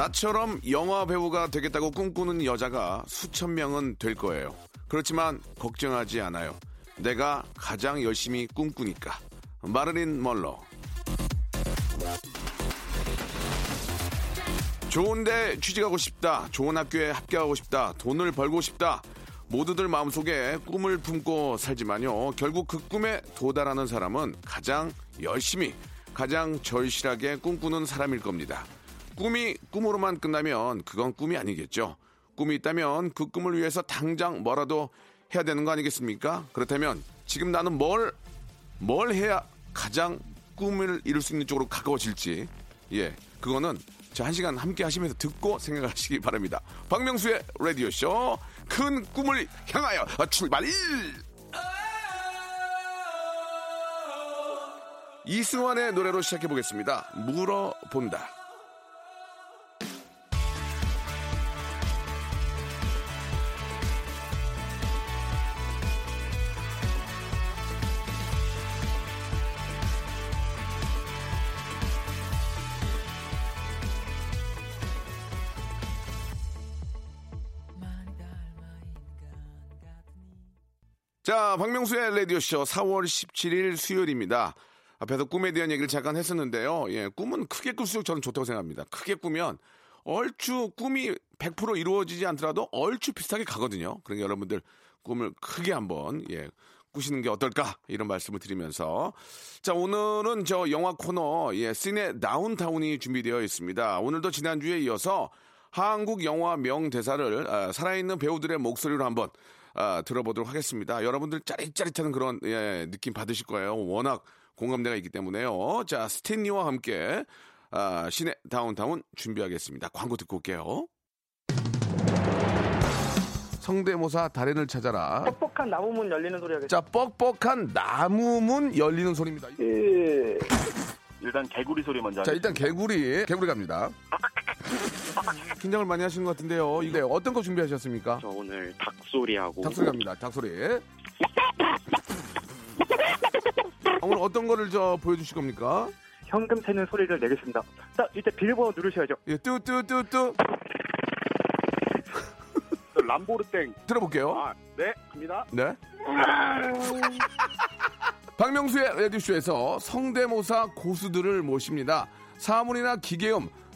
나처럼 영화 배우가 되겠다고 꿈꾸는 여자가 수천 명은 될 거예요 그렇지만 걱정하지 않아요 내가 가장 열심히 꿈꾸니까 마르린 멀러 좋은데 취직하고 싶다. 좋은 학교에 합격하고 싶다. 돈을 벌고 싶다. 모두들 마음속에 꿈을 품고 살지만요. 결국 그 꿈에 도달하는 사람은 가장 열심히, 가장 절실하게 꿈꾸는 사람일 겁니다. 꿈이 꿈으로만 끝나면 그건 꿈이 아니겠죠. 꿈이 있다면 그 꿈을 위해서 당장 뭐라도 해야 되는 거 아니겠습니까? 그렇다면 지금 나는 뭘, 뭘 해야 가장 꿈을 이룰 수 있는 쪽으로 가까워질지, 예, 그거는 자, 한 시간 함께 하시면서 듣고 생각하시기 바랍니다. 박명수의 라디오쇼. 큰 꿈을 향하여 출발! 이승환의 노래로 시작해 보겠습니다. 물어본다. 자, 박명수의 라디오쇼 4월 17일 수요일입니다. 앞에서 꿈에 대한 얘기를 잠깐 했었는데요. 예, 꿈은 크게 꿀수록 저는 좋다고 생각합니다. 크게 꾸면 얼추 꿈이 100% 이루어지지 않더라도 얼추 비슷하게 가거든요. 그러니까 여러분들 꿈을 크게 한번, 예, 꾸시는 게 어떨까? 이런 말씀을 드리면서. 자, 오늘은 저 영화 코너, 예, 씬의 다운타운이 준비되어 있습니다. 오늘도 지난주에 이어서 한국 영화 명대사를 아, 살아있는 배우들의 목소리로 한번 아, 들어보도록 하겠습니다. 여러분들 짜릿짜릿한 그런 예, 느낌 받으실 거예요. 워낙 공감대가 있기 때문에요. 자, 스탠리와 함께 아, 시내 다운타운 준비하겠습니다. 광고 듣고 올게요. 성대모사 달인을 찾아라. 뻑뻑한 나무문 열리는 소리 하겠습니다. 자, 뻑뻑한 나무문 열리는 소리입니다. 예. 일단 개구리 소리 먼저 자, 일단 개구리, 개구리 갑니다. 긴장을 많이 하시는 것 같은데요. 이게 어떤 거 준비하셨습니까? 저 오늘 닭소리하고 닭소리 갑니다. 닭소리. 오늘 어떤 거를 저 보여주실 겁니까? 현금 세는 소리를 내겠습니다. 자, 이제 비밀번호 누르셔야죠. 예, 뚜뚜뚜뚜 람보르땡 들어볼게요. 아, 네 갑니다 네. 박명수의 라디오쇼에서 성대모사 고수들을 모십니다. 사물이나 기계음,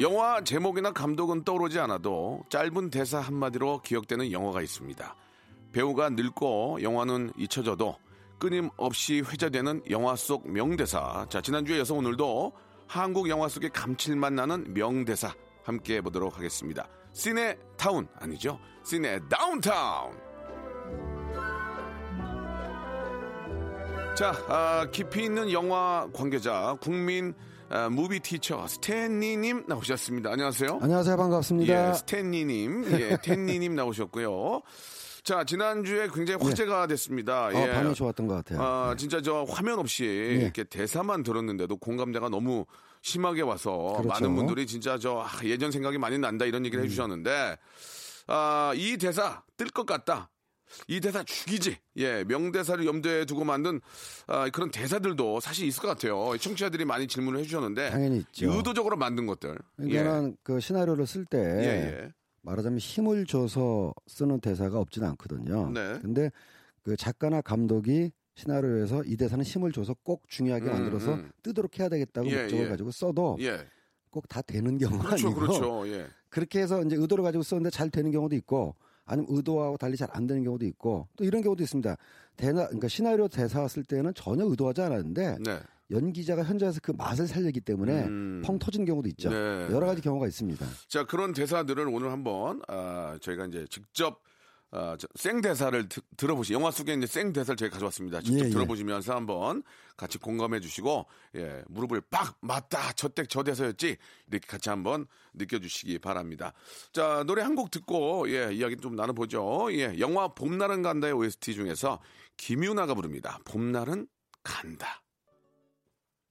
영화 제목이나 감독은 떠오르지 않아도 짧은 대사 한마디로 기억되는 영화가 있습니다. 배우가 늙고 영화는 잊혀져도 끊임없이 회자되는 영화 속 명대사. 자, 지난주에 이어서 오늘도 한국 영화 속의 감칠맛 나는 명대사 함께 해보도록 하겠습니다. 시네 타운 아니죠? 시네 다운타운. 자, 아, 깊이 있는 영화 관계자 국민 아, 무비 티처 스탠리님 나오셨습니다. 안녕하세요. 안녕하세요. 반갑습니다. 예, 스탠리님, 예, 텐리님 나오셨고요. 자, 지난주에 굉장히 화제가 됐습니다. 어, 예. 반응이 좋았던 것 같아요. 아, 진짜 저 화면 없이 이렇게 대사만 들었는데도 공감대가 너무 심하게 와서 그렇죠. 많은 분들이 진짜 저 아, 예전 생각이 많이 난다 이런 얘기를 해주셨는데 아, 이 대사 뜰 것 같다. 이 대사 죽이지. 예, 명대사를 염두에 두고 만든 아, 그런 대사들도 사실 있을 것 같아요. 청취자들이 많이 질문을 해주셨는데 당연히 있죠. 의도적으로 만든 것들. 그러니까는 그 시나리오를 쓸때 예, 예. 말하자면 힘을 줘서 쓰는 대사가 없지는 않거든요. 네. 근데 그 작가나 감독이 시나리오에서 이 대사는 힘을 줘서 꼭 중요하게 음, 만들어서 음. 뜨도록 해야 되겠다고 예, 목적을 예. 가지고 써도 예, 꼭다 되는 경우가 그렇죠, 아니고 그렇죠. 예, 그렇게 해서 이제 의도를 가지고 썼는데 잘 되는 경우도 있고 아니면 의도하고 달리 잘 안 되는 경우도 있고 또 이런 경우도 있습니다. 대나 그러니까 시나리오 대사 쓸 때는 전혀 의도하지 않았는데 네. 연기자가 현장에서 그 맛을 살리기 때문에 음. 펑 터진 경우도 있죠. 네. 여러 가지 경우가 있습니다. 자 그런 대사들을 오늘 한번 아, 저희가 이제 직접 아, 저, 생대사를 드- 들어보시 영화 속에 이제 생대사를 저희 가져왔습니다. 직접 예, 예. 들어보시면서 한번 같이 공감해 주시고 예, 무릎을 빡 맞다 저때 저 대사였지 이렇게 같이 한번 느껴주시기 바랍니다. 자 노래 한 곡 듣고 예, 이야기 좀 나눠보죠. 예, 영화 봄날은 간다의 OST 중에서 김유나가 부릅니다. 봄날은 간다.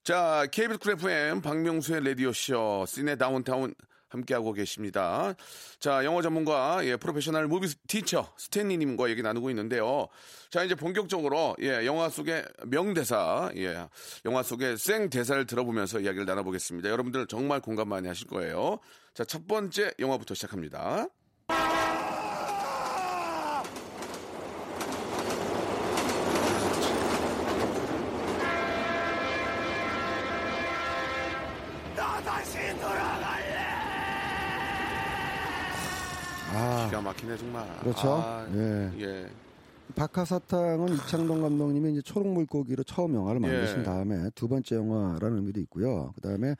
자, KBS 쿨 FM 박명수의 라디오쇼 시네 다운타운 함께하고 계십니다. 자, 영어 전문가, 예, professional movie teacher 스탠리 님과 얘기 나누고 있는데요. 자, 이제 본격적으로, 예, 영화 속의 명대사, 예, 영화 속의 생 대사를 들어보면서 이야기를 나눠보겠습니다. 여러분들 정말 공감 많이 하실 거예요. 자, 첫 번째 영화부터 시작합니다. 아, 기가 막히네, 정말. 그렇죠. 아, 예. 예. 박하사탕은 이창동 감독님이 이제 초록물고기로 처음 영화를 만드신 예. 다음에 두 번째 영화라는 의미도 있고요. 그 다음에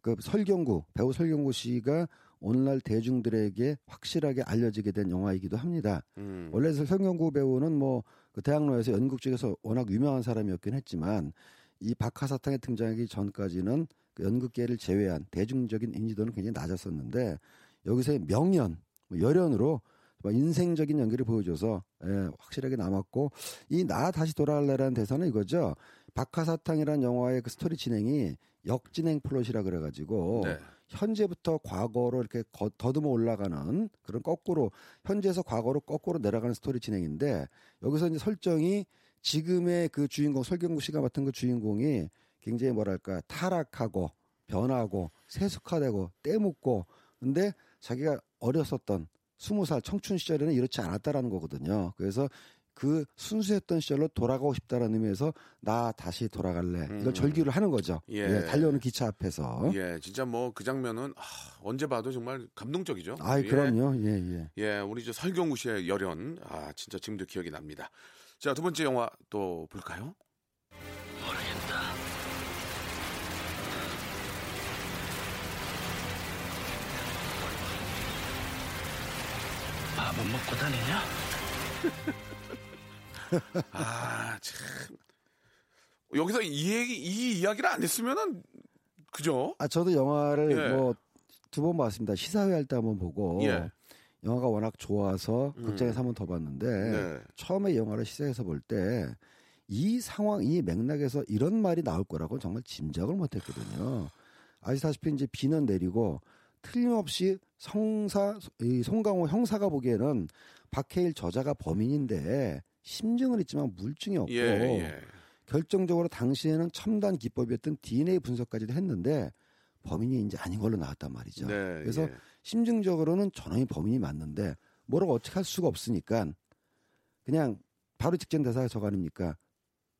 그 설경구 배우 설경구 씨가 오늘날 대중들에게 확실하게 알려지게 된 영화이기도 합니다. 음. 원래 설경구 배우는 뭐 그 대학로에서 연극 쪽에서 워낙 유명한 사람이었긴 했지만 이 박하사탕에 등장하기 전까지는 그 연극계를 제외한 대중적인 인지도는 굉장히 낮았었는데 여기서의 명연, 뭐 열연으로 뭐 인생적인 연기를 보여줘서 예, 확실하게 남았고 이 나 다시 돌아갈래라는 대사는 이거죠. 박하사탕이라는 영화의 그 스토리 진행이 역진행 플롯이라 그래가지고 네. 현재부터 과거로 이렇게 거- 더듬어 올라가는 그런 거꾸로 현재에서 과거로 거꾸로 내려가는 스토리 진행인데 여기서 이제 설정이 지금의 그 주인공 설경구 씨가 맡은 그 주인공이 굉장히 뭐랄까 타락하고 변하고 세숙화되고 때묻고 근데 자기가 어렸었던 스무 살 청춘 시절에는 이렇지 않았다라는 거거든요. 그래서 그 순수했던 시절로 돌아가고 싶다라는 의미에서 나 다시 돌아갈래 이걸 음. 절규를 하는 거죠. 예. 예, 달려오는 기차 앞에서. 예, 진짜 뭐 그 장면은 아, 언제 봐도 정말 감동적이죠. 아이 예. 그럼요. 예 예. 예, 우리 저 설경구 씨의 열연, 아 진짜 지금도 기억이 납니다. 자, 두 번째 영화 또 볼까요? 밥은 먹고 다니냐? 아, 참. 여기서 이 얘기, 이 이야기를 안 했으면은 그죠? 아 저도 영화를 예. 뭐두 번 봤습니다. 시사회 할 때 한번 보고 예. 영화가 워낙 좋아서 음. 극장에서 한번 더 봤는데 네. 처음에 영화를 시사에서 볼 때 이 상황, 이 맥락에서 이런 말이 나올 거라고 정말 짐작을 못했거든요. 아시다시피 이제 비는 내리고 틀림없이 성사 이 송강호 형사가 보기에는 박해일 저자가 범인인데 심증은 있지만 물증이 없고 예, 예. 결정적으로 당시에는 첨단 기법이었던 DNA 분석까지도 했는데 범인이 이제 아닌 걸로 나왔단 말이죠. 네, 그래서 예. 심증적으로는 저놈이 범인이 맞는데 뭐라고 어떻게 할 수가 없으니까 그냥 바로 직전 대사가 저거 아닙니까?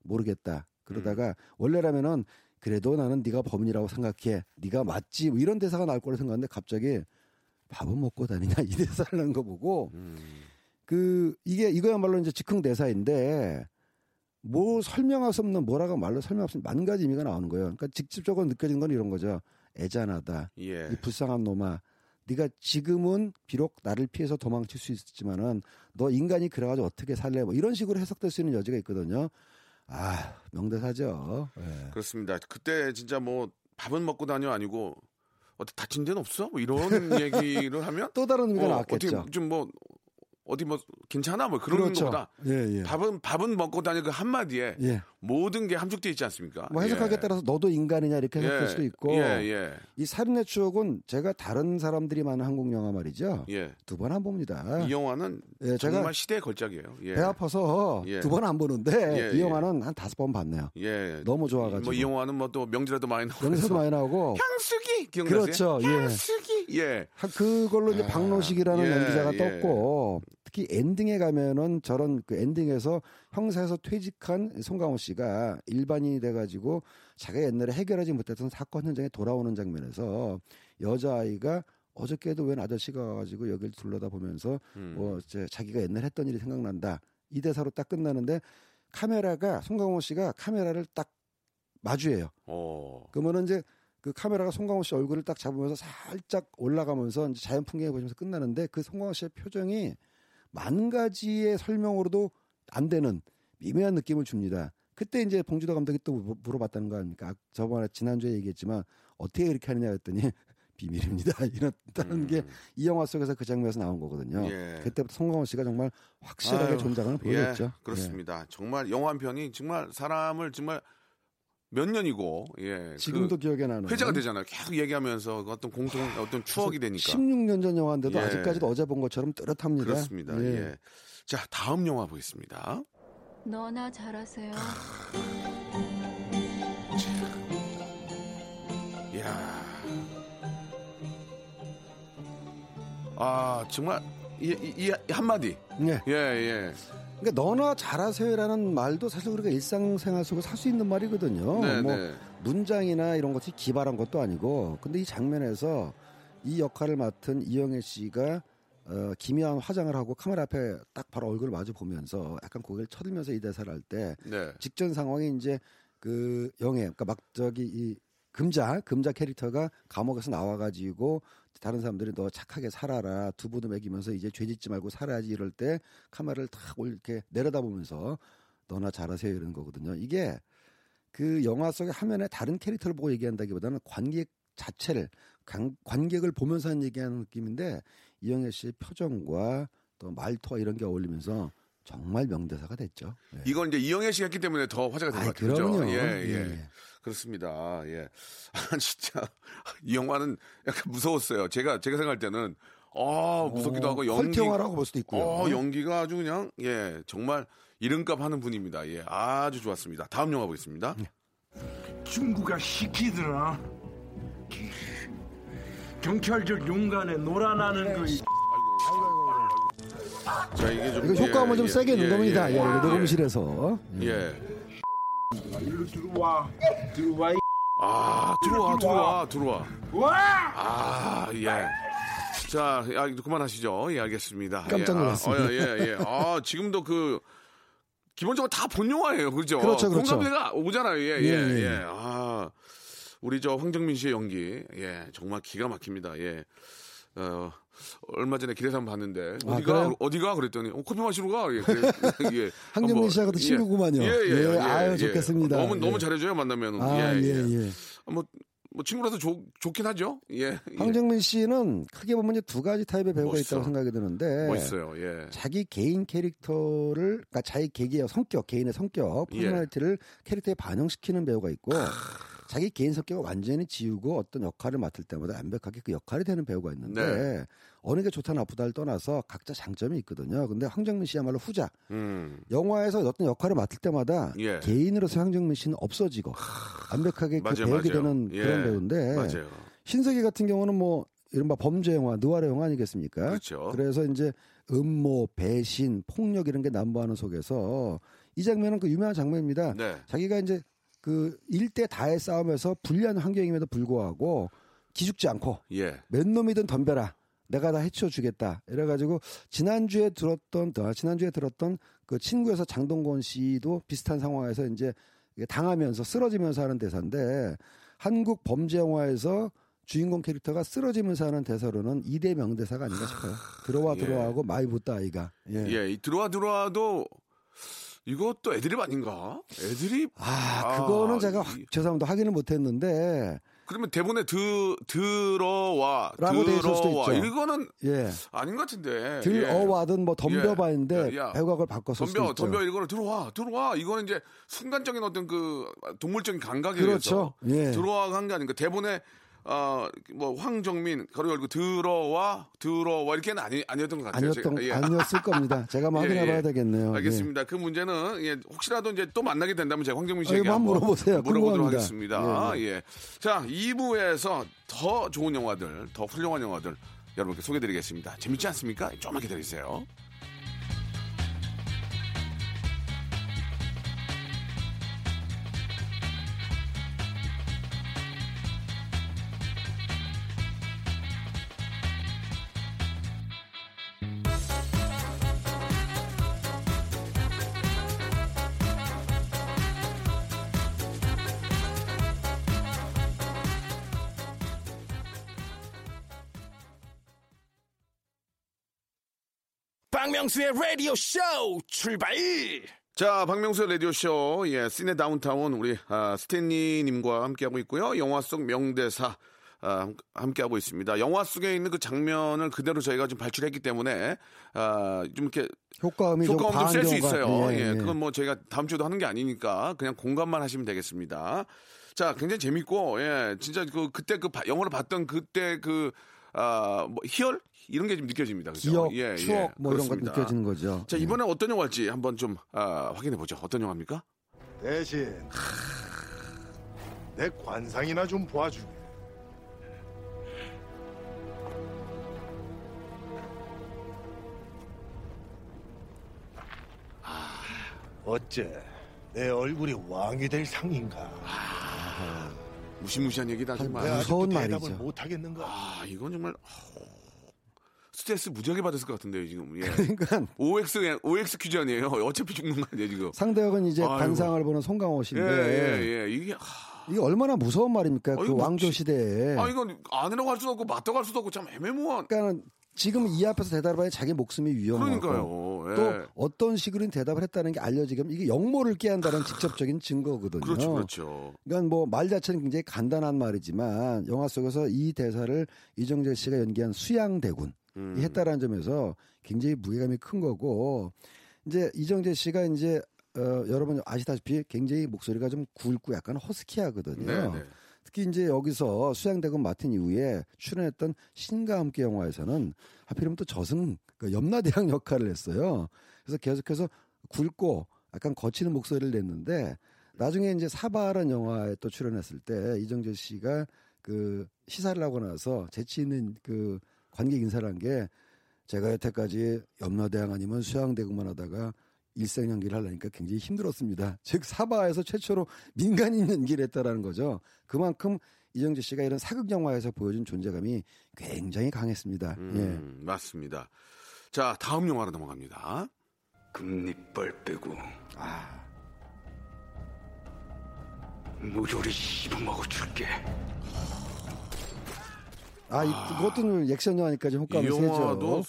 모르겠다. 그러다가 음. 원래라면은 그래도 나는 네가 범인이라고 생각해. 네가 맞지. 뭐 이런 대사가 나올 거라 생각했는데 갑자기 밥은 먹고 다니냐 이 대사를 한 거 보고 음. 그 이게 이거야말로 이제 즉흥 대사인데 뭐 설명할 수 없는 뭐라고 말로 설명할 수 없는 만 가지 의미가 나오는 거예요. 그러니까 직접적으로 느껴진 건 이런 거죠. 애잔하다. 예. 이 불쌍한 놈아. 네가 지금은 비록 나를 피해서 도망칠 수 있지만은 너 인간이 그래가지고 어떻게 살래? 뭐 이런 식으로 해석될 수 있는 여지가 있거든요. 아 명대사죠. 예. 그렇습니다. 그때 진짜 뭐 밥은 먹고 다녀 아니고 어디 다친 데는 없어? 뭐 이런 얘기를 하면 또 다른 의미가 나왔겠죠. 어떻게 좀뭐 어디 뭐 괜찮아 뭐 그런 그렇죠. 거보다 예, 예. 밥은 밥은 먹고 다녀 그 한 마디에 예. 모든 게 함축돼 있지 않습니까? 뭐 해석하기에 예. 따라서 너도 인간이냐 이렇게 해석할 예. 수도 있고 예, 예. 이 살인의 추억은 제가 다른 사람들이 많은 한국 영화 말이죠. 예. 두번 안 봅니다. 이 영화는 예, 제가 정말 시대의 걸작이에요. 예. 배 아파서 예. 두번 안 보는데 예, 이 예. 영화는 한 다섯 번 봤네요. 예. 너무 좋아가지고. 뭐 이 영화는 뭐 또 명지라도 많이 나오고. 그래서 많이 나오고 향수기 기억나세요? 그렇죠, 예. 향수기. 예. 하- 그걸로 이제 아, 박노식이라는 예, 연기자가 예. 떴고 특히 엔딩에 가면은 저런 그 엔딩에서 형사에서 퇴직한 송강호 씨가 일반인이 돼가지고 자기가 옛날에 해결하지 못했던 사건 현장에 돌아오는 장면에서 여자아이가 어저께도 웬 아저씨가 와가지고 여기를 둘러다 보면서 음. 뭐 이제 자기가 옛날 했던 일이 생각난다 이 대사로 딱 끝나는데 카메라가 송강호 씨가 카메라를 딱 마주해요. 어. 그러면은 이제 그 카메라가 송강호 씨 얼굴을 딱 잡으면서 살짝 올라가면서 이제 자연 풍경을 보시면서 끝나는데 그 송강호 씨의 표정이 만 가지의 설명으로도 안 되는 미묘한 느낌을 줍니다. 그때 이제 봉주도 감독이 또 물- 물어봤다는 거 아닙니까? 아, 저번에 지난주에 얘기했지만 어떻게 이렇게 하느냐 했더니 비밀입니다. 이랬다는 게이 영화 속에서 그 장면에서 나온 거거든요. 음. 예. 그때부터 송강호 씨가 정말 확실하게 아유, 존장을 보여줬죠. 예, 그렇습니다. 정말 영화 한 편이 정말 사람을 정말 몇 년이고 예. 예. 지금도 그 기억에 나는 회자가 되잖아요. 계속 얘기하면서 그 어떤 공통 어떤 추억이 되니까. 16년 전 영화인데도 예. 아직까지도 어제 본 것처럼 뚜렷합니다. 그렇습니다. 예. 자, 다음 영화 보겠습니다. 너나 잘하세요. 이야. 아, 정말 이, 이, 이 한마디. 예. 예, 예. 그러니까 너나 잘하세요라는 말도 사실 우리가 일상생활 속에 살수 있는 말이거든요. 네, 뭐 네. 문장이나 이런 것이 기발한 것도 아니고 근데 이 장면에서 이 역할을 맡은 이영애 씨가 어, 기묘한 화장을 하고 카메라 앞에 딱 바로 얼굴을 마주 보면서 약간 고개를 쳐들면서 이 대사를 할때 네. 직전 상황이 이제 그 영애 그러니까 막 저기 이 금자 금자 캐릭터가 감옥에서 나와가지고 다른 사람들이 너 착하게 살아라 두부도 먹이면서 이제 죄짓지 말고 살아야지 이럴 때 카메라를 탁 올- 이렇게 내려다보면서 너나 잘하세요 이런 거거든요. 이게 그 영화 속의 화면에 다른 캐릭터를 보고 얘기한다기보다는 관객 자체를 관, 관객을 보면서 하는 얘기하는 느낌인데 이영애 씨의 표정과 또 말투와 이런 게 어울리면서 정말 명대사가 됐죠. 예. 이건 이제 이영애 씨가 했기 때문에 더 화제가 된 것 같아요. 그죠? 그럼요. 예, 예. 예. 그렇습니다. 예. 아, 진짜. 이 영화는 약간 무서웠어요. 제가, 제가 생각할 때는, 아, 무섭기도 어, 하고, 연기. 영화라고 볼 수도 있고요. 어, 연기가 아주 그냥, 예, 정말 이름값 하는 분입니다. 예, 아주 좋았습니다. 다음 영화 보겠습니다. 중국가 시키더라. 경찰적 용간에 놀아나는 거. 이- 자, 이게 좀. 이거 효과 한번 좀 예, 세게 예, 겁니다. 예, 예, 예, 녹음실에서. 예. 일로 들어와. 들어와. 이- 아, 들어와, 들어와, 들어와. 와! 아, 예. 자, 아, 그만하시죠. 예, 알겠습니다. 깜짝 예, 놀랐습니다. 아, 어, 예, 예. 아, 지금도 그, 기본적으로 다 본 영화예요. 그렇죠? 그렇죠, 그렇죠. 공감대가 오잖아요. 예, 예, 예, 예. 예. 아, 우리 저 황정민 씨의 연기, 예, 정말 기가 막힙니다. 예. 어, 얼마 전에 길에서 한번 봤는데, 아, 어디가, 그래요? 어디가? 그랬더니, 어, 커피 마시러 가. 예, 그래, 예. 황정민 한번, 씨하고도 친구구만요. 예, 예, 예, 예, 아유, 예. 좋겠습니다. 너무, 너무 예. 잘해줘요, 만나면. 아, 예, 예, 예. 예. 뭐, 뭐 친구라서 좋, 좋긴 하죠. 예. 예. 황정민 씨는 크게 보면 이제 두 가지 타입의 배우가 멋있어. 있다고 생각이 드는데 멋있어요. 예. 자기 개인 캐릭터를 그러니까 자기 개개의 성격, 개인의 성격, 예. personality를 캐릭터에 반영시키는 배우가 있고 자기 개인 성격을 완전히 지우고 어떤 역할을 맡을 때마다 완벽하게 그 역할이 되는 배우가 있는데 네. 어느 게 좋다 나쁘다를 떠나서 각자 장점이 있거든요. 근데 황정민 씨야말로 후자. 음. 영화에서 어떤 역할을 맡을 때마다 예. 개인으로서 황정민 씨는 없어지고 완벽하게 그 맞아요, 배우게 맞아요. 되는 예. 그런 배우인데 맞아요. 신석이 같은 경우는 뭐 이른바 범죄 영화, 느와르 영화 아니겠습니까? 그렇죠. 그래서 이제 음모, 배신, 폭력 이런 게 난무하는 속에서 이 장면은 그 유명한 장면입니다. 네. 자기가 이제 그 일대 다의 싸움에서 불리한 환경임에도 불구하고 기죽지 않고 예. 몇 놈이든 덤벼라. 내가 다 해치워 주겠다. 이래가지고 지난주에 들었던 아, 지난주에 들었던 그 친구에서 장동건 씨도 비슷한 상황에서 이제 당하면서 쓰러지면서 하는 대사인데 한국 범죄 영화에서 주인공 캐릭터가 쓰러지면서 하는 대사로는 이대 명대사가 아닌가 싶어요. 들어와 예. 들어와하고 마이 무따 아이가. 예. 예. 이 들어와 들어와도 이것도 애드립 아닌가? 애드립? 아, 그거는 아, 제가 이- 확- 죄송합니다. 확인을 못했는데 그러면 대본에 드 들어와 라고 들어와. 이거는 예. 아닌 것 같은데. 예. 들어와든 뭐 덤벼봐인데 예. 야, 배우가 그걸 수도 덤벼. 덤벼 이거는 들어와 들어와 이거는 이제 순간적인 어떤 그 동물적인 감각에 그렇죠. 의해서 예. 들어와 한 게 아닌가 대본에 어 뭐 황정민 가로 열고 들어와 들어와 이렇게는 아니 아니었던 것 같아요. 아니었던 제가. 예. 아니었을 겁니다. 제가 한번 예, 확인해봐야 예. 되겠네요. 알겠습니다. 그 문제는 예, 혹시라도 이제 또 만나게 된다면 제가 황정민 씨에게 아, 한번 물어보세요. 물어보도록 궁금합니다. 하겠습니다. 예, 예. 자, 2부에서 더 좋은 영화들, 더 훌륭한 영화들 여러분께 소개드리겠습니다. 재밌지 않습니까? 조금만 기다리세요. 박명수의 라디오 쇼 출발! 자, 박명수의 라디오쇼, 예, 시네 다운타운, 우리, 아, 스탠리님과 함께하고 있고요. 영화 속 명대사, 아, 함께하고 있습니다. 영화 속에 있는 그 장면을 그대로 저희가 좀 발출했기 때문에, 아, 좀 이렇게 효과음이 좀 효과음 과한 좀셀수 경우가- 있어요. 예, 예, 예. 그건 뭐 저희가 다음 주에도 하는 게 아니니까 그냥 공감만 하시면 되겠습니다. 자, 굉장히 재밌고, 예, 진짜 그, 그때 그 바- 영화를 봤던 그때 그, 아, 뭐, 희열? 이런 게 좀 느껴집니다. 그죠? 기억, 예, 추억 예, 뭐 이런 거 그렇습니다. 느껴지는 거죠. 자, 예. 이번에 어떤 영화일지 한번 좀, 아, 확인해 보죠. 어떤 영화입니까? 대신 내 관상이나 좀 봐주게. 어째 내 얼굴이 왕이 될 상인가? 무시무시한 얘기다, 아, 정말. 왜 무서운 말이죠. 못 하겠는가? 아, 이건 정말, 아우, 스트레스 무지하게 받았을 것 같은데요, 지금. 예. 그러니까 OX, OX 퀴즈 아니에요. 어차피 죽는 거 아니에요, 지금. 상대역은 이제 아이고. 관상을 보는 송강호 예, 씨인데 예, 예. 이게, 하, 이게 얼마나 무서운 말입니까? 아, 그뭐 왕조 지- 시대에. 아, 이건 아니라고 할 수도 없고, 맞다고 할 수도 없고, 참 애매모호한. 그러니까는 지금 이 앞에서 대답하면 자기 목숨이 위험하고 그러니까요. 예. 또 어떤 식으로 대답을 했다는 게 알려지면 이게 역모를 깨한다는 직접적인 증거거든요. 그렇죠, 그렇죠. 그러니까 뭐 말 자체는 굉장히 간단한 말이지만 영화 속에서 이 대사를 이정재 씨가 연기한 수양대군이 음. 했다라는 점에서 굉장히 무게감이 큰 거고 이제 이정재 씨가 이제 어, 여러분 아시다시피 굉장히 목소리가 좀 굵고 약간 허스키하거든요. 네, 네. 특히 이제 여기서 수양대군 맡은 이후에 출연했던 신과 함께 영화에서는 하필이면 또 저승 그 염라대왕 역할을 했어요. 그래서 계속해서 굵고 약간 거치는 목소리를 냈는데 나중에 이제 사바라는 영화에 또 출연했을 때 이정재 씨가 그 시사를 하고 나서 재치 있는 그 관객 인사를 한 게 제가 여태까지 염라대왕 아니면 수양대군만 하다가 일생 연기를 하려니까 굉장히 힘들었습니다. 즉 사바에서 최초로 민간인 연기를 했다라는 거죠. 그만큼 이정재 씨가 이런 사극 영화에서 보여준 존재감이 굉장히 강했습니다. 음, 맞습니다. 자, 다음 영화로 넘어갑니다. 금리빨 빼고 무료로 씹어먹어 줄게 예. 아, 이- 그것도 액션 영화니까 좀이 효과음이 세죠. 영화도 어,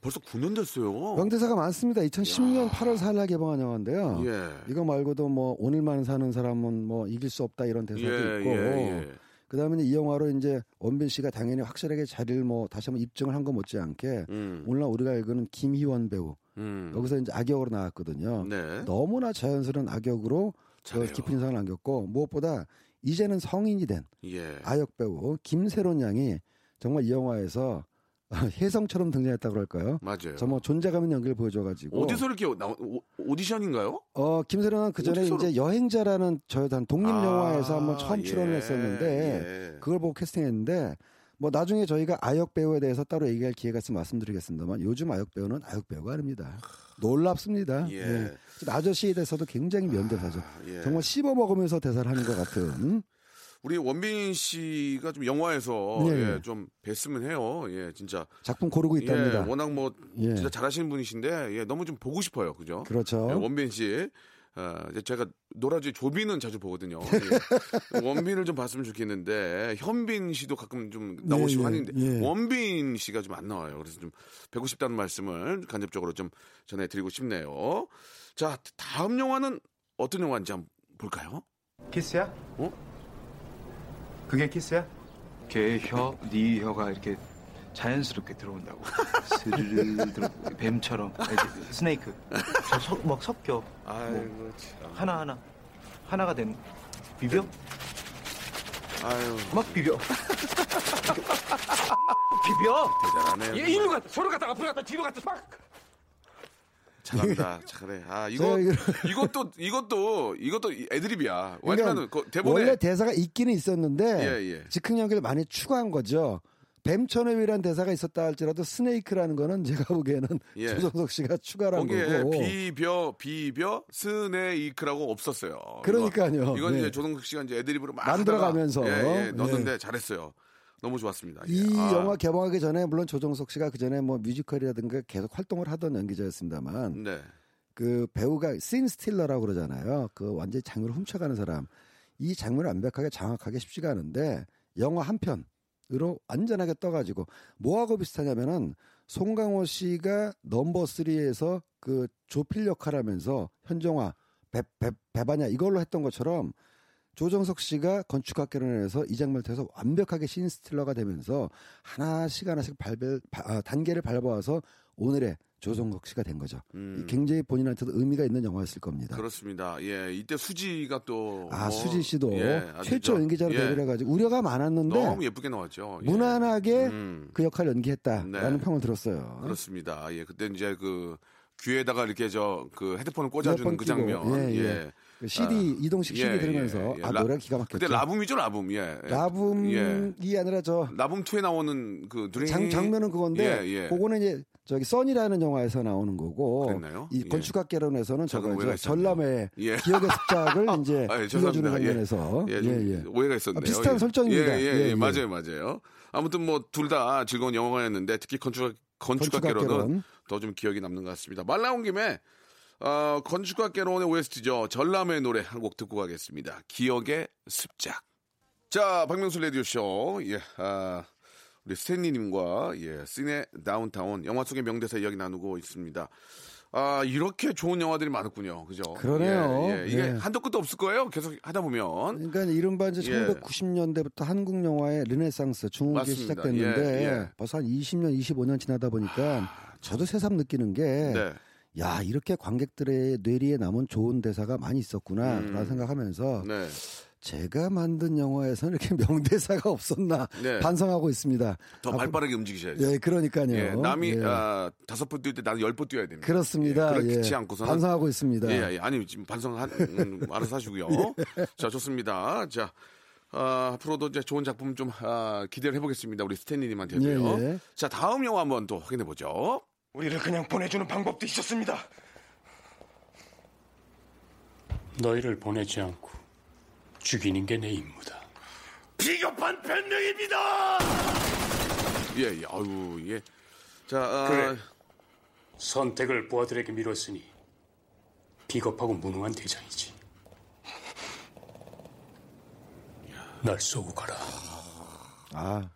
벌써 9년 됐어요. 명대사가 많습니다. 2010년 8월 4일 날 개봉한 영화인데요. 예. 이거 말고도 뭐 오늘만 사는 사람은 뭐 이길 수 없다 이런 대사도 예, 있고 예, 예. 그다음에 이 영화로 이제 원빈 씨가 당연히 확실하게 자리를 뭐 다시 한번 입증을 한 거 못지않게 음, 오늘 우리가 알고는 김희원 배우 음. 여기서 이제 악역으로 나왔거든요. 네. 너무나 자연스러운 악역으로 저. 깊은 인상을 남겼고 무엇보다 이제는 성인이 된 예. 아역 배우 김세론 양이 정말 이 영화에서 혜성처럼 등장했다고 그럴까요? 맞아요. 정말 존재감 있는 연기를 보여줘가지고 어디서 이렇게 오- 오디션인가요? 어 김세론은 그 전에 이제 여행자라는 저한 독립 영화에서 아, 한번 처음 예, 했었는데 예. 그걸 보고 캐스팅했는데 뭐 나중에 저희가 아역 배우에 대해서 따로 얘기할 기회가 있으면 말씀드리겠습니다만 요즘 아역 배우는 아역 배우가 아닙니다. 놀랍습니다. 예. 예. 아저씨에 대해서도 굉장히 명대사죠. 예. 정말 씹어 먹으면서 대사를 하는 것 같은. 우리 원빈 씨가 좀 영화에서 예, 예, 예. 좀 뵀으면 해요. 예, 진짜. 작품 고르고 있답니다. 예, 워낙 뭐 예. 진짜 잘하시는 분이신데 예, 너무 좀 보고 싶어요. 그죠? 그렇죠. 예, 원빈 씨. 어, 이제 제가 노라조 조빈은 자주 보거든요. 예. 원빈을 좀 봤으면 좋겠는데 현빈 씨도 가끔 좀 나오시고 예, 예, 하는데 예. 원빈 씨가 좀 안 나와요. 그래서 좀 뵙고 싶다는 말씀을 간접적으로 좀 전해드리고 싶네요. 자 다음 영화는 어떤 영화인지 한번 볼까요? 키스야? 어? 그게 키스야? 걔 혀, 네 혀가 이렇게 자연스럽게 들어온다고. 스르르 들어 뱀처럼. 알지? 스네이크. 저 석, 막 섞여. 아이고 참. 하나 하나 하나가 된 비벼? 아유 막 비벼. 비벼. 대단하네요. 얘 일로 갔다 저로 갔다 앞으로 갔다 뒤로 갔다 막 잘한다. 잘해. 아 이거 이것도 이것도 이것도 애드립이야. 그러니까 왜냐면 그 대본에 원래 대사가 있기는 있었는데 예, 예. 즉흥 연기를 많이 추가한 거죠. 뱀천엽이라는 대사가 있었다 할지라도 스네이크라는 거는 제가 보기에는 예. 조정석 씨가 추가를 한 거고 비벼 비벼 스네이크라고 없었어요. 그러니까요. 이거, 이건 네. 이제 조동석 씨가 이제 애드립으로 막 만들어가면서. 예, 예, 넣었는데 예. 잘했어요. 너무 좋았습니다. 예. 이 아, 영화 개봉하기 전에 물론 조정석 씨가 그 전에 뭐 뮤지컬이라든가 계속 활동을 하던 연기자였습니다만 네. 그 배우가 scene stealer라고 그러잖아요. 그 완전히 장면을 훔쳐가는 사람. 이 장면을 완벽하게 장악하기 쉽지가 않은데 영화 한 편으로 완전하게 떠가지고 뭐하고 비슷하냐면은 송강호 씨가 넘버 3에서 그 조필 역할 하면서 현정화 배, 배, 배반이야 이걸로 했던 것처럼 조정석 씨가 건축학개론에서 이 장면을 통해서 완벽하게 신 스틸러가 되면서 하나씩 하나씩 발별, 바- 아, 단계를 밟아와서 오늘의 조정석 씨가 된 거죠. 음. 굉장히 본인한테도 의미가 있는 영화였을 겁니다. 그렇습니다. 예, 이때 수지가 또아 뭐, 수지 씨도 예, 최초 저- 연기자로 예, 데뷔를 해가지고 우려가 많았는데 너무 예쁘게 나왔죠. 예. 무난하게 음, 그 역할 을 연기했다라는 네. 평을 들었어요. 그렇습니다. 예, 그때 이제 그 귀에다가 이렇게 저 그 헤드폰을 꽂아주는 그 장면. 예, 예. 예. 그 CD 아, 이동식 CD 예, 들으면서 예, 예. 아 라- 노래가 기가 막혔죠. 그때 라붐이죠, 라붐. 예. 라붐이 예. 아니라 저 라붐 2에 나오는 그 드링 장, 장면은 그건데 예, 예. 그거는 이제 저기 써니라는 영화에서 나오는 거고 그랬나요? 이 예. 건축학개론에서는 저거 예. 기억의 습작을 이제 아, 예, 들려주는. 예. 장면에서 예, 예, 좀 예. 오해가 있었네요. 아, 비슷한 예. 설정입니다. 예, 예, 예, 예, 예. 맞아요, 맞아요. 아무튼 뭐 둘 다 즐거운 영화였는데 특히 건축학 건축학개론은 건축학개론. 더좀 기억이 남는 것 같습니다. 말 나온 김에 어, 건축학개론의 OST죠. 전람의 노래 한 곡 듣고 가겠습니다. 기억의 습작. 자, 박명수 라디오쇼. 예, 아, 우리 스탠리님과 예, 시네 다운타운 영화 속의 명대사 이야기 나누고 있습니다. 아, 이렇게 좋은 영화들이 많았군요. 그죠? 그러네요. 예, 예. 이게 예. 한도 끝도 없을 거예요. 계속 하다 보면. 그러니까 이른바 이제 예. 1990년대부터 한국 영화의 르네상스 중후기 맞습니다. 시작됐는데 예, 예. 벌써 한 20년, 25년 지나다 보니까 저도 새삼 느끼는 게 네. 야, 이렇게 관객들의 뇌리에 남은 좋은 대사가 많이 있었구나, 음. 라는 생각하면서 네. 제가 만든 영화에서는 이렇게 명대사가 없었나 네. 반성하고 있습니다. 더 앞으로- 발빠르게 움직이셔야죠. 예, 그러니까요. 예, 남이 예. 아, 다섯 번 뛸 때 나는 열 번 뛰어야 됩니다. 그렇습니다. 예, 그렇지 예. 않고서는 반성하고 있습니다. 예, 예, 아니 지금 반성한 음, 알아서 하시고요. 자, 좋습니다. 자, 아, 앞으로도 이제 좋은 작품 좀 아, 기대를 해보겠습니다. 우리 스탠리님한테도요. 예, 예. 자, 다음 영화 한번 또 확인해 보죠. 우리를 그냥 보내주는 방법도 있었습니다 너희를 보내지 않고 죽이는 게 내 임무다. 비겁한 변명입니다 예, 예, 아유, 예. 자, 아, 그래. 선택을 부하들에게 미뤘으니 비겁하고 무능한 대장이지. 날 쏘고 가라. 아,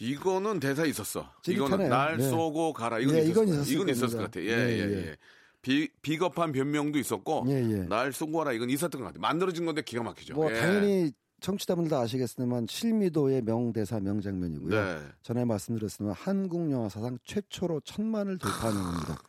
이거는 대사 있었어. 이거는 날 네. 것 같아. 이건 예, 있었을 이건. 있었을 이건 있었을 것 겁니다. 같아. 예, 예, 예, 예. 예. 비, 비겁한 변명도 있었고 예, 예. 날 쏘고 가라 이건 있었던 것 같아. 만들어진 건데 기가 막히죠. 뭐 예. 당연히 청취자분들도 아시겠지만 실미도의 명대사 명장면이고요. 네. 전에 말씀드렸지만 한국 영화 사상 최초로 천만을 돌파한 영화입니다.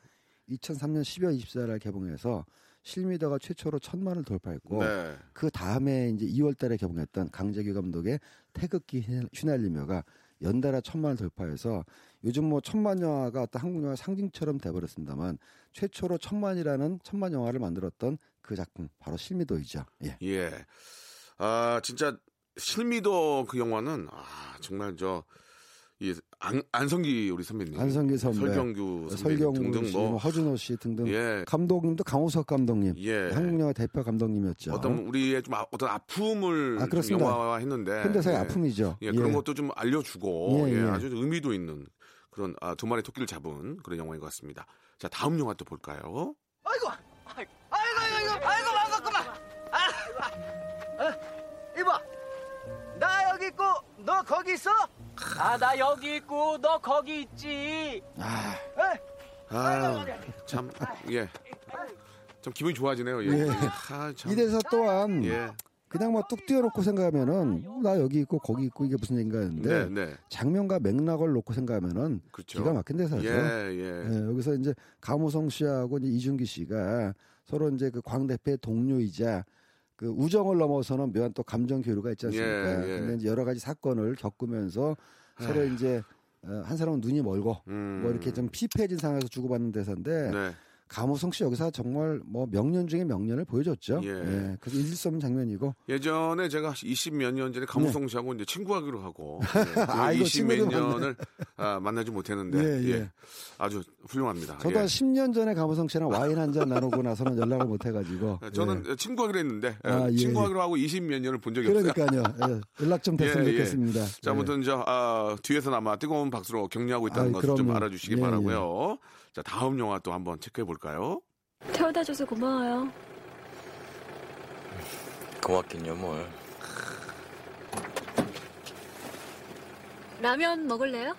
2003년 12월 24일 날 개봉해서 실미도가 최초로 천만을 돌파했고 네. 그 다음에 이제 2월달에 개봉했던 강재규 감독의 태극기 휘날- 휘날리며가 연달아 천만을 돌파해서 요즘 뭐 천만 영화가 어떤 한국 영화 상징처럼 돼버렸습니다만 최초로 천만이라는 천만 영화를 만들었던 그 작품 바로 실미도이죠. 예. 예. 아, 진짜 실미도 그 영화는 아, 정말 저 이 안, 안성기 우리 선배님, 안성기 선배, 설경규 선배님 설경구 등등 씨, 뭐뭐 허준호 씨 등등 예. 감독님도 강호석 감독님, 예. 한국 영화 대표 감독님이었죠. 어떤 우리의 좀 아, 어떤 아픔을 아, 좀 그렇습니다. 영화화 했는데 현대사의 예. 아픔이죠. 예, 그런 예. 것도 좀 알려주고 예, 예, 예. 아주 의미도 있는 그런 아, 두 마리 토끼를 잡은 그런 영화인 것 같습니다. 자 다음 영화 또 볼까요? 아이고, 아이고, 아이고, 아이고, 아이고, 반갑구만. 아, 어, 이봐, 나 여기 있고 너 거기 있어? 아, 나 여기 있고 너 거기 있지. 아, 아 참 예. 참 기분이 좋아지네요. 예. 예. 아, 참. 이 대사 또한 예. 그냥 뭐뚝 띄워놓고 생각하면은 어, 나 여기 있고 거기 있고 이게 무슨 얘기인가 했는데 네, 네. 장면과 맥락을 놓고 생각하면은 그렇죠. 기가 막힌 대사죠. 예, 예. 예, 여기서 이제 가무성 씨하고 이제 이준기 씨가 서로 이제 그 광 대표의 동료이자 그 우정을 넘어서는 묘한 또 감정 교류가 있지 않습니까? 예, 예. 근데 이제 여러 가지 사건을 겪으면서 서로 이제 어, 한 사람은 눈이 멀고 음. 뭐 이렇게 좀 피폐해진 상황에서 주고받는 대사인데 네. 가무성 씨 여기서 정말 뭐 명년 중에 명년을 보여줬죠. 예. 예. 그래서 잊을 수 없는 장면이고 예전에 제가 20 몇 년 전에 감우성 씨하고 이제 친구하기로 하고 예, 네. 아이고, 20몇 친구들 년을 아, 만나지 못했는데 예, 예. 예, 아주 훌륭합니다. 저도 예. 한 10년 전에 가무성 씨랑 와인 한 잔 나누고 나서는 연락을 못 해가지고 저는 예. 친구하기로 했는데 예, 아, 예, 친구하기로 하고 20 몇 년을 본 적이 없어요. 그러니까요. 예. 연락 좀 됐으면 예, 예. 좋겠습니다. 자, 아무튼 저 아, 뒤에서나마 뜨거운 박수로 격려하고 있다는 것을 좀 그럼요. 알아주시기 예, 바라고요. 자, 다음 영화 또 한번 체크해 볼까요? 태워다 줘서 고마워요. 고맙긴요 뭘. 라면 먹을래요?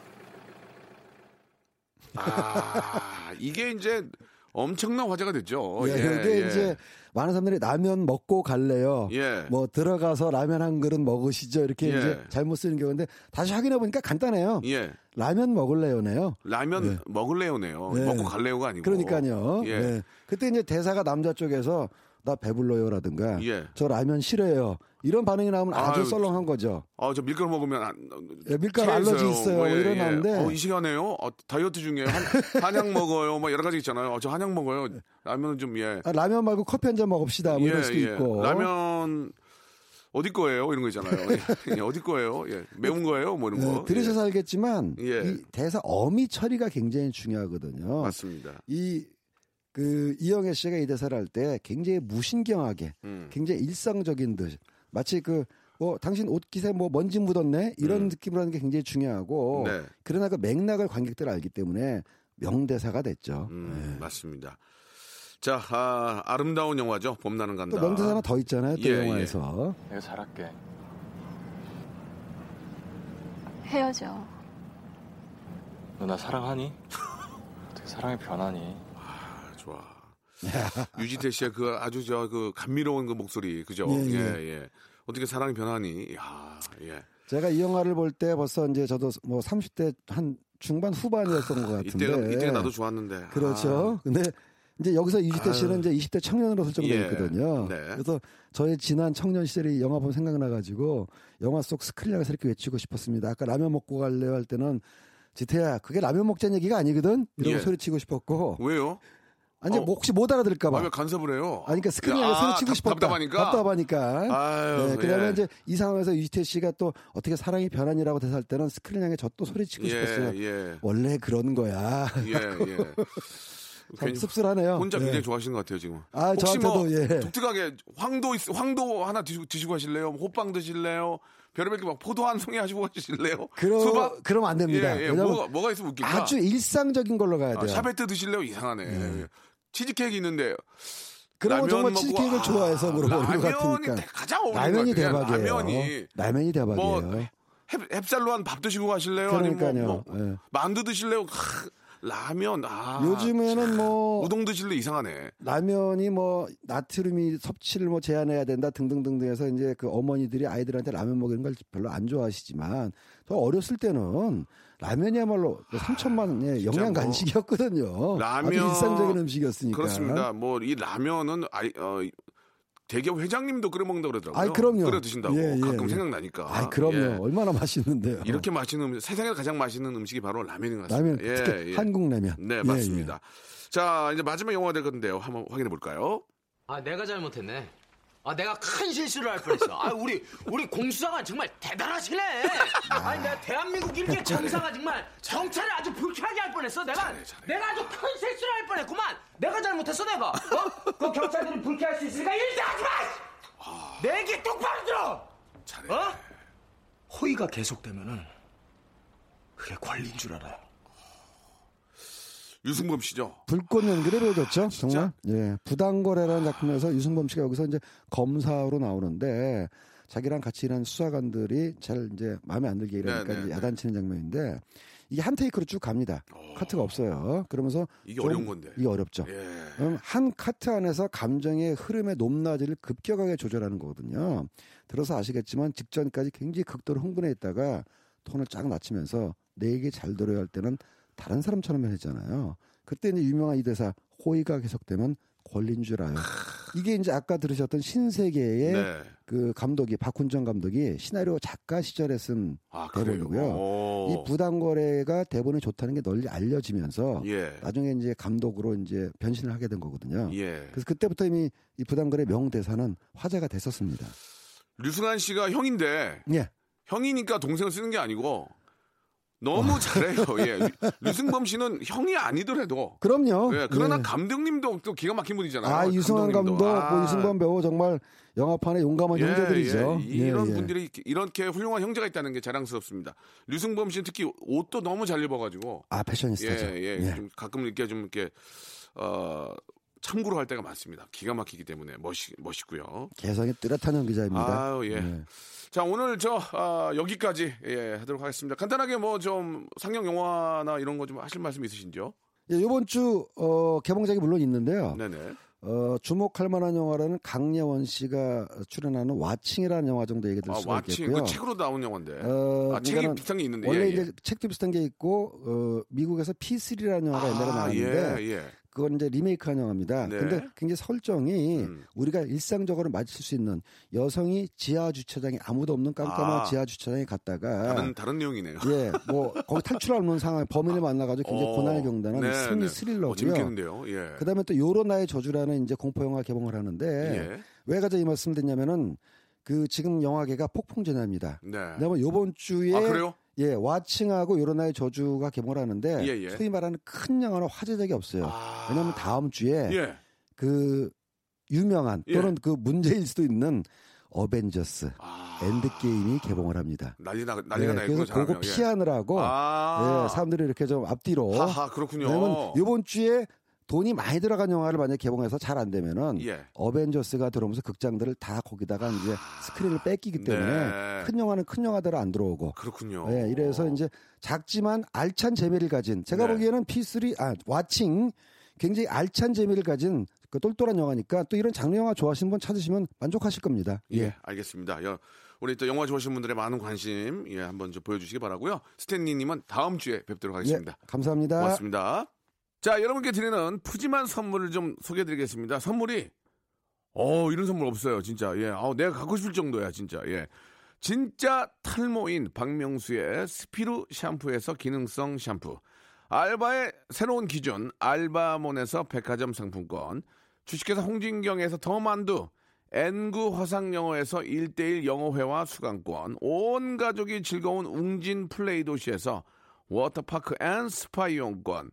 아, 이게 이제 엄청난 화제가 됐죠. 예, 이게 이제 많은 사람들이 라면 먹고 갈래요. 예. 뭐 들어가서 라면 한 그릇 먹으시죠. 이렇게 예. 이제 잘못 쓰는 경우인데 다시 확인해 보니까 간단해요. 예. 라면 먹을래요네요. 라면 예. 먹을래요네요. 예. 먹고 갈래요가 아니고. 그러니까요. 예. 예. 그때 이제 대사가 남자 쪽에서 나 배불러요라든가 예. 저 라면 싫어요. 이런 반응이 나오면 아주 아유, 썰렁한 거죠. 어, 저 밀가루 먹으면 안, 예, 밀가루. 알러지 있어요. 뭐, 예, 이러는데 예. 어, 이 시간에요? 어, 다이어트 중이에요. 한, 한약 먹어요. 뭐 여러 가지 있잖아요. 어, 저 한약 먹어요. 라면은 좀 예. 아, 라면 말고 커피 한 잔 먹읍시다. 뭐 이럴 수도 있고. 라면 어디 거예요? 이런 거 있잖아요. 예, 어디 거예요? 예. 매운 거예요? 뭐 이런 네, 거. 들으셔서 알겠지만 예. 이 대사 어미 처리가 굉장히 중요하거든요. 맞습니다. 이 그 이영애 씨가 이 대사를 할 때 굉장히 무신경하게, 음. 굉장히 일상적인 듯 마치 그뭐 당신 옷깃에 뭐 먼지 묻었네 이런 느낌으로 하는 게 굉장히 중요하고 음. 네. 그러나 그 맥락을 관객들 알기 때문에 명대사가 됐죠. 음, 맞습니다. 자, 아, 아름다운 영화죠. 봄나는 간다. 또 명대사 하나 더 있잖아요. 또 예, 영화에서 내가 잘할게. 헤어져. 너 나 사랑하니? 어떻게 사랑이 변하니? 아, 좋아. 유지태 씨의 그 아주 저 그 감미로운 그 목소리, 그죠? 예, 예, 예. 예. 어떻게 사랑이 변하니? 야, 예. 제가 이 영화를 볼 때 벌써 이제 저도 뭐 30대 한 중반 후반이었던 것 같은데 이때가, 이때가 나도 좋았는데. 그렇죠. 근데 이제 여기서 유지태 씨는 아유. 이제 20대 청년으로 설정되어 예. 있거든요. 네. 그래서 저의 지난 청년 시절이 영화 보면 생각나가지고 영화 속 스크린 향해서 이렇게 외치고 싶었습니다. 아까 라면 먹고 갈래요 할 때는 지태야 그게 라면 먹자는 얘기가 아니거든 이러고 예. 소리치고 싶었고 왜요? 아니 뭐 혹시 못 알아들을까봐 아, 왜 간섭을 해요? 아니, 그러니까 스크린에 아, 소리치고 답- 싶었다. 답답하니까? 답답하니까. 아유, 네, 그다음에 예. 이제 이 상황에서 유지태 씨가 또 어떻게 사랑이 변하니라고 대사할 때는 스크린 향해 저 또 소리 치고 예, 싶었어요. 예. 원래 그런 거야. 예, 예. 참 씁쓸하네요. 혼자 네. 굉장히 좋아하시는 것 같아요, 지금. 아, 혹시 뭐 저한테도, 예. 독특하게 황도 있- 황도 하나 드시고, 드시고 하실래요? 뭐 호빵 드실래요? 별의별 게막 포도 한 송이 하시고 가실래요? 그러, 수박? 그러면 안 됩니다. 예, 예. 뭐가, 뭐가 있으면 웃길까? 아주 일상적인 걸로 가야 아, 돼요. 샤베트 드실래요? 이상하네. 치즈케이크 있는데. 그러면 정말 치즈케이크를 아, 좋아해서 물어보는 것 라면이 같으니까. 가장 어울리는 라면이. 대박이에요. 라면이. 라면이 대박이에요. 뭐 햅, 햅쌀로 한 밥 드시고 가실래요? 아니면 그러니까요. 뭐, 뭐 예. 만두 드실래요? 하, 라면 아 요즘에는 뭐 우동 드실래 이상하네. 라면이 뭐 나트륨이 섭취를 뭐 제한해야 된다 등등등등 해서 이제 그 어머니들이 아이들한테 라면 먹이는 걸 별로 안 좋아하시지만 저 어렸을 때는 라면이야말로 뭐 3천만의 영양 뭐 간식이었거든요. 라면 아주 일상적인 음식이었으니까. 그렇습니다. 뭐 이 라면은 아이 어, 대기업 회장님도 끓여 먹는다 그러더라고요. 아이, 그럼요. 끓여 드신다고 예, 예, 가끔 예. 생각나니까. 아, 그럼요. 예. 얼마나 맛있는데요. 이렇게 맛있는 음식, 세상에서 가장 맛있는 음식이 바로 라면인 것 라면, 같습니다. 특히 한국 라면. 네, 예, 맞습니다. 자, 이제 마지막 영화 될 건데요. 한번 확인해 볼까요? 아 내가 잘못했네. 아 내가 큰 실수를 할 뻔했어. 아 우리 우리 공수장관 정말 대단하시네. 아니 내가 대한민국 일개 정상가 정말 정찰을 아주 불쾌하게 할 뻔했어. 내가 내가 아주 큰 실수를 할 뻔했구만. 내가 잘못했어 내가. 어? 그 경찰들이 불쾌할 수 있으니까 일도 하지 마. 내 얘기 똑바로 들어. 잘해. 어? 호의가 계속되면은 그게 권리인 줄 알아요. 유승범 씨죠. 불꽃 연기를 보여줬죠. 정말. 예. 부당거래라는 작품에서 유승범 씨가 여기서 이제 검사로 나오는데 자기랑 같이 일하는 수사관들이 잘 이제 마음에 안 들게 이러니까 네, 네, 이제 네. 야단치는 장면인데 이게 한 테이크로 쭉 갑니다. 카트가 없어요. 그러면서 이게 좀- 어려운 건데. 이게 어렵죠. 예. 그럼 한 카트 안에서 감정의 흐름의 높낮이를 급격하게 조절하는 거거든요. 들어서 아시겠지만 직전까지 굉장히 극도로 흥분해 있다가 톤을 쫙 낮추면서 내 얘기 잘 들어야 할 때는 다른 사람처럼 해잖아요. 그때 이제 유명한 이 대사 호의가 계속되면 권린 줄 알아요. 이게 이제 아까 들으셨던 신세계의 네. 그 감독이 박훈정 감독이 시나리오 작가 시절에 쓴 아? 대본이고요. 오. 이 부당 거래가 대본이 좋다는 게 널리 알려지면서 예. 나중에 이제 감독으로 이제 변신을 하게 된 거거든요. 예. 그래서 그때부터 이미 이 부당 거래 명대사는 화제가 됐었습니다. 류승환 씨가 형인데 예. 형이니까 동생을 쓰는 게 아니고 너무 잘해요. 예. 류- 류승범 씨는 형이 아니더라도 그럼요. 예, 그러나 예. 감독님도 또 기가 막힌 분이잖아요. 아 유승환. 감독, 아. 뭐 유승범 배우 정말 영화판의 용감한 예, 형제들이죠. 예. 이런 예, 예. 분들이 이렇게- 이렇게 훌륭한 형제가 있다는 게 자랑스럽습니다. 류승범 씨는 특히 옷도 너무 잘 입어가지고 아 패셔니스타죠. 예, 예. 예. 좀 가끔 이렇게 좀 이렇게 어 참고로 할 때가 많습니다. 기가 막히기 때문에 멋있 멋있고요. 개성이 뚜렷한 연기자입니다. 아유, 예. 네. 자 오늘 저 아, 여기까지 예, 하도록 하겠습니다. 간단하게 뭐 좀 상영 영화나 이런 거 좀 하실 말씀 있으신지요? 예, 이번 주 어, 개봉작이 물론 있는데요. 네네. 어, 주목할 만한 영화라는 강예원 씨가 출연하는 와칭이라는 영화 정도 얘기 들 아, 수가 마치 있겠고요. 그 책으로 나온 영화인데. 어, 아, 책이 비슷한 게 있는데. 원래 예, 이제 예. 책도 비슷한 게 있고 어, 미국에서 P3라는 영화가 옛날에 아, 나왔는데 예, 예. 그건 이제 리메이크한 영화입니다. 네. 근데 굉장히 설정이 음. 우리가 일상적으로 맞출 수 있는 여성이 지하 주차장에 아무도 없는 깜깜한 아. 지하 주차장에 갔다가 다른 다른 내용이네요. 예, 뭐 거기 탈출할 없는 상황 범인을 만나가지고 굉장히 어, 고난을 겪는다는 네, 승리 네. 어, 스릴러고요. 재밌겠는데요. 예. 그다음에 또 요로나의 저주라는 이제 공포 영화 개봉을 하는데 예. 왜 가져 이 말씀드냐면은 그 지금 영화계가 폭풍전야입니다. 네. 그다음에 요번 주에 아, 그래요? 예, 와칭하고 요로나의 저주가 개봉을 하는데 예, 예. 소위 말하는 큰 영화는 화제작이 없어요. 왜냐하면 다음 주에 예. 그 유명한 예. 또는 그 문제일 수도 있는 어벤져스 엔드 게임이 개봉을 합니다. 난리 나 난리가 네, 그래서 그거 피하느라고 아. 예, 사람들이 이렇게 좀 앞뒤로 하하, 그렇군요. 왜냐면 이번 주에 돈이 많이 들어간 영화를 만약 에 개봉해서 잘 안 되면은 예. 어벤져스가 들어오면서 극장들을 다 거기다가 이제 스크린을 뺏기기 때문에 네. 큰 영화는 큰 영화대로 안 들어오고 그렇군요. 예, 이래서 이제 작지만 알찬 재미를 가진 제가 네. 보기에는 P3 아 와칭 굉장히 알찬 재미를 가진 그 똘똘한 영화니까 또 이런 장르 영화 좋아하시는 분 찾으시면 만족하실 겁니다. 예, 알겠습니다. 여- 우리 또 영화 좋아하시는 분들의 많은 관심 예, 한번 좀 보여주시기 바라고요. 스탠리님은 다음 주에 뵙도록 하겠습니다. 예, 감사합니다. 고맙습니다. 자, 여러분께 드리는 푸짐한 선물을 좀 소개해 드리겠습니다. 선물이 어 이런 선물 없어요, 진짜. 예, 아, 내가 갖고 싶을 정도야, 진짜. 예, 진짜 탈모인 박명수의 스피루 샴푸에서 기능성 샴푸, 알바의 새로운 기준 알바몬에서 백화점 상품권, 주식회사 홍진경에서 더 만두, N구 화상영어에서 1대1 영어회화 수강권, 온 가족이 즐거운 웅진 플레이 도시에서 워터파크 and 스파 이용권,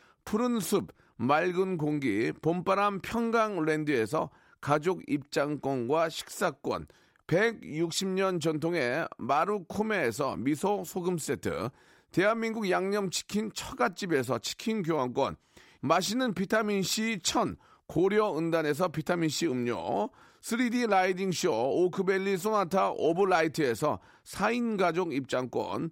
푸른 숲 맑은 공기 봄바람 평강랜드에서 가족 입장권과 식사권, 160년 전통의 마루코메에서 미소 소금 세트, 대한민국 양념치킨 처갓집에서 치킨 교환권, 맛있는 비타민C 천 고려은단에서 비타민C 음료, 3D 라이딩쇼 오크밸리 소나타 오브라이트에서 4인 가족 입장권,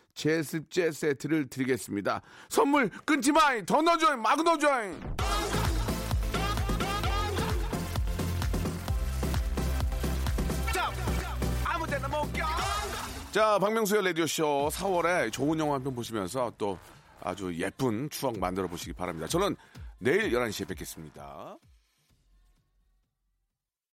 제습제 세트를 드리겠습니다. 선물 끊지 마이 더 넣어줘잉 막 넣어줘잉 자 박명수의 라디오쇼 4월에 좋은 영화 한 편 보시면서 또 아주 예쁜 추억 만들어 보시기 바랍니다. 저는 내일 11시에 뵙겠습니다.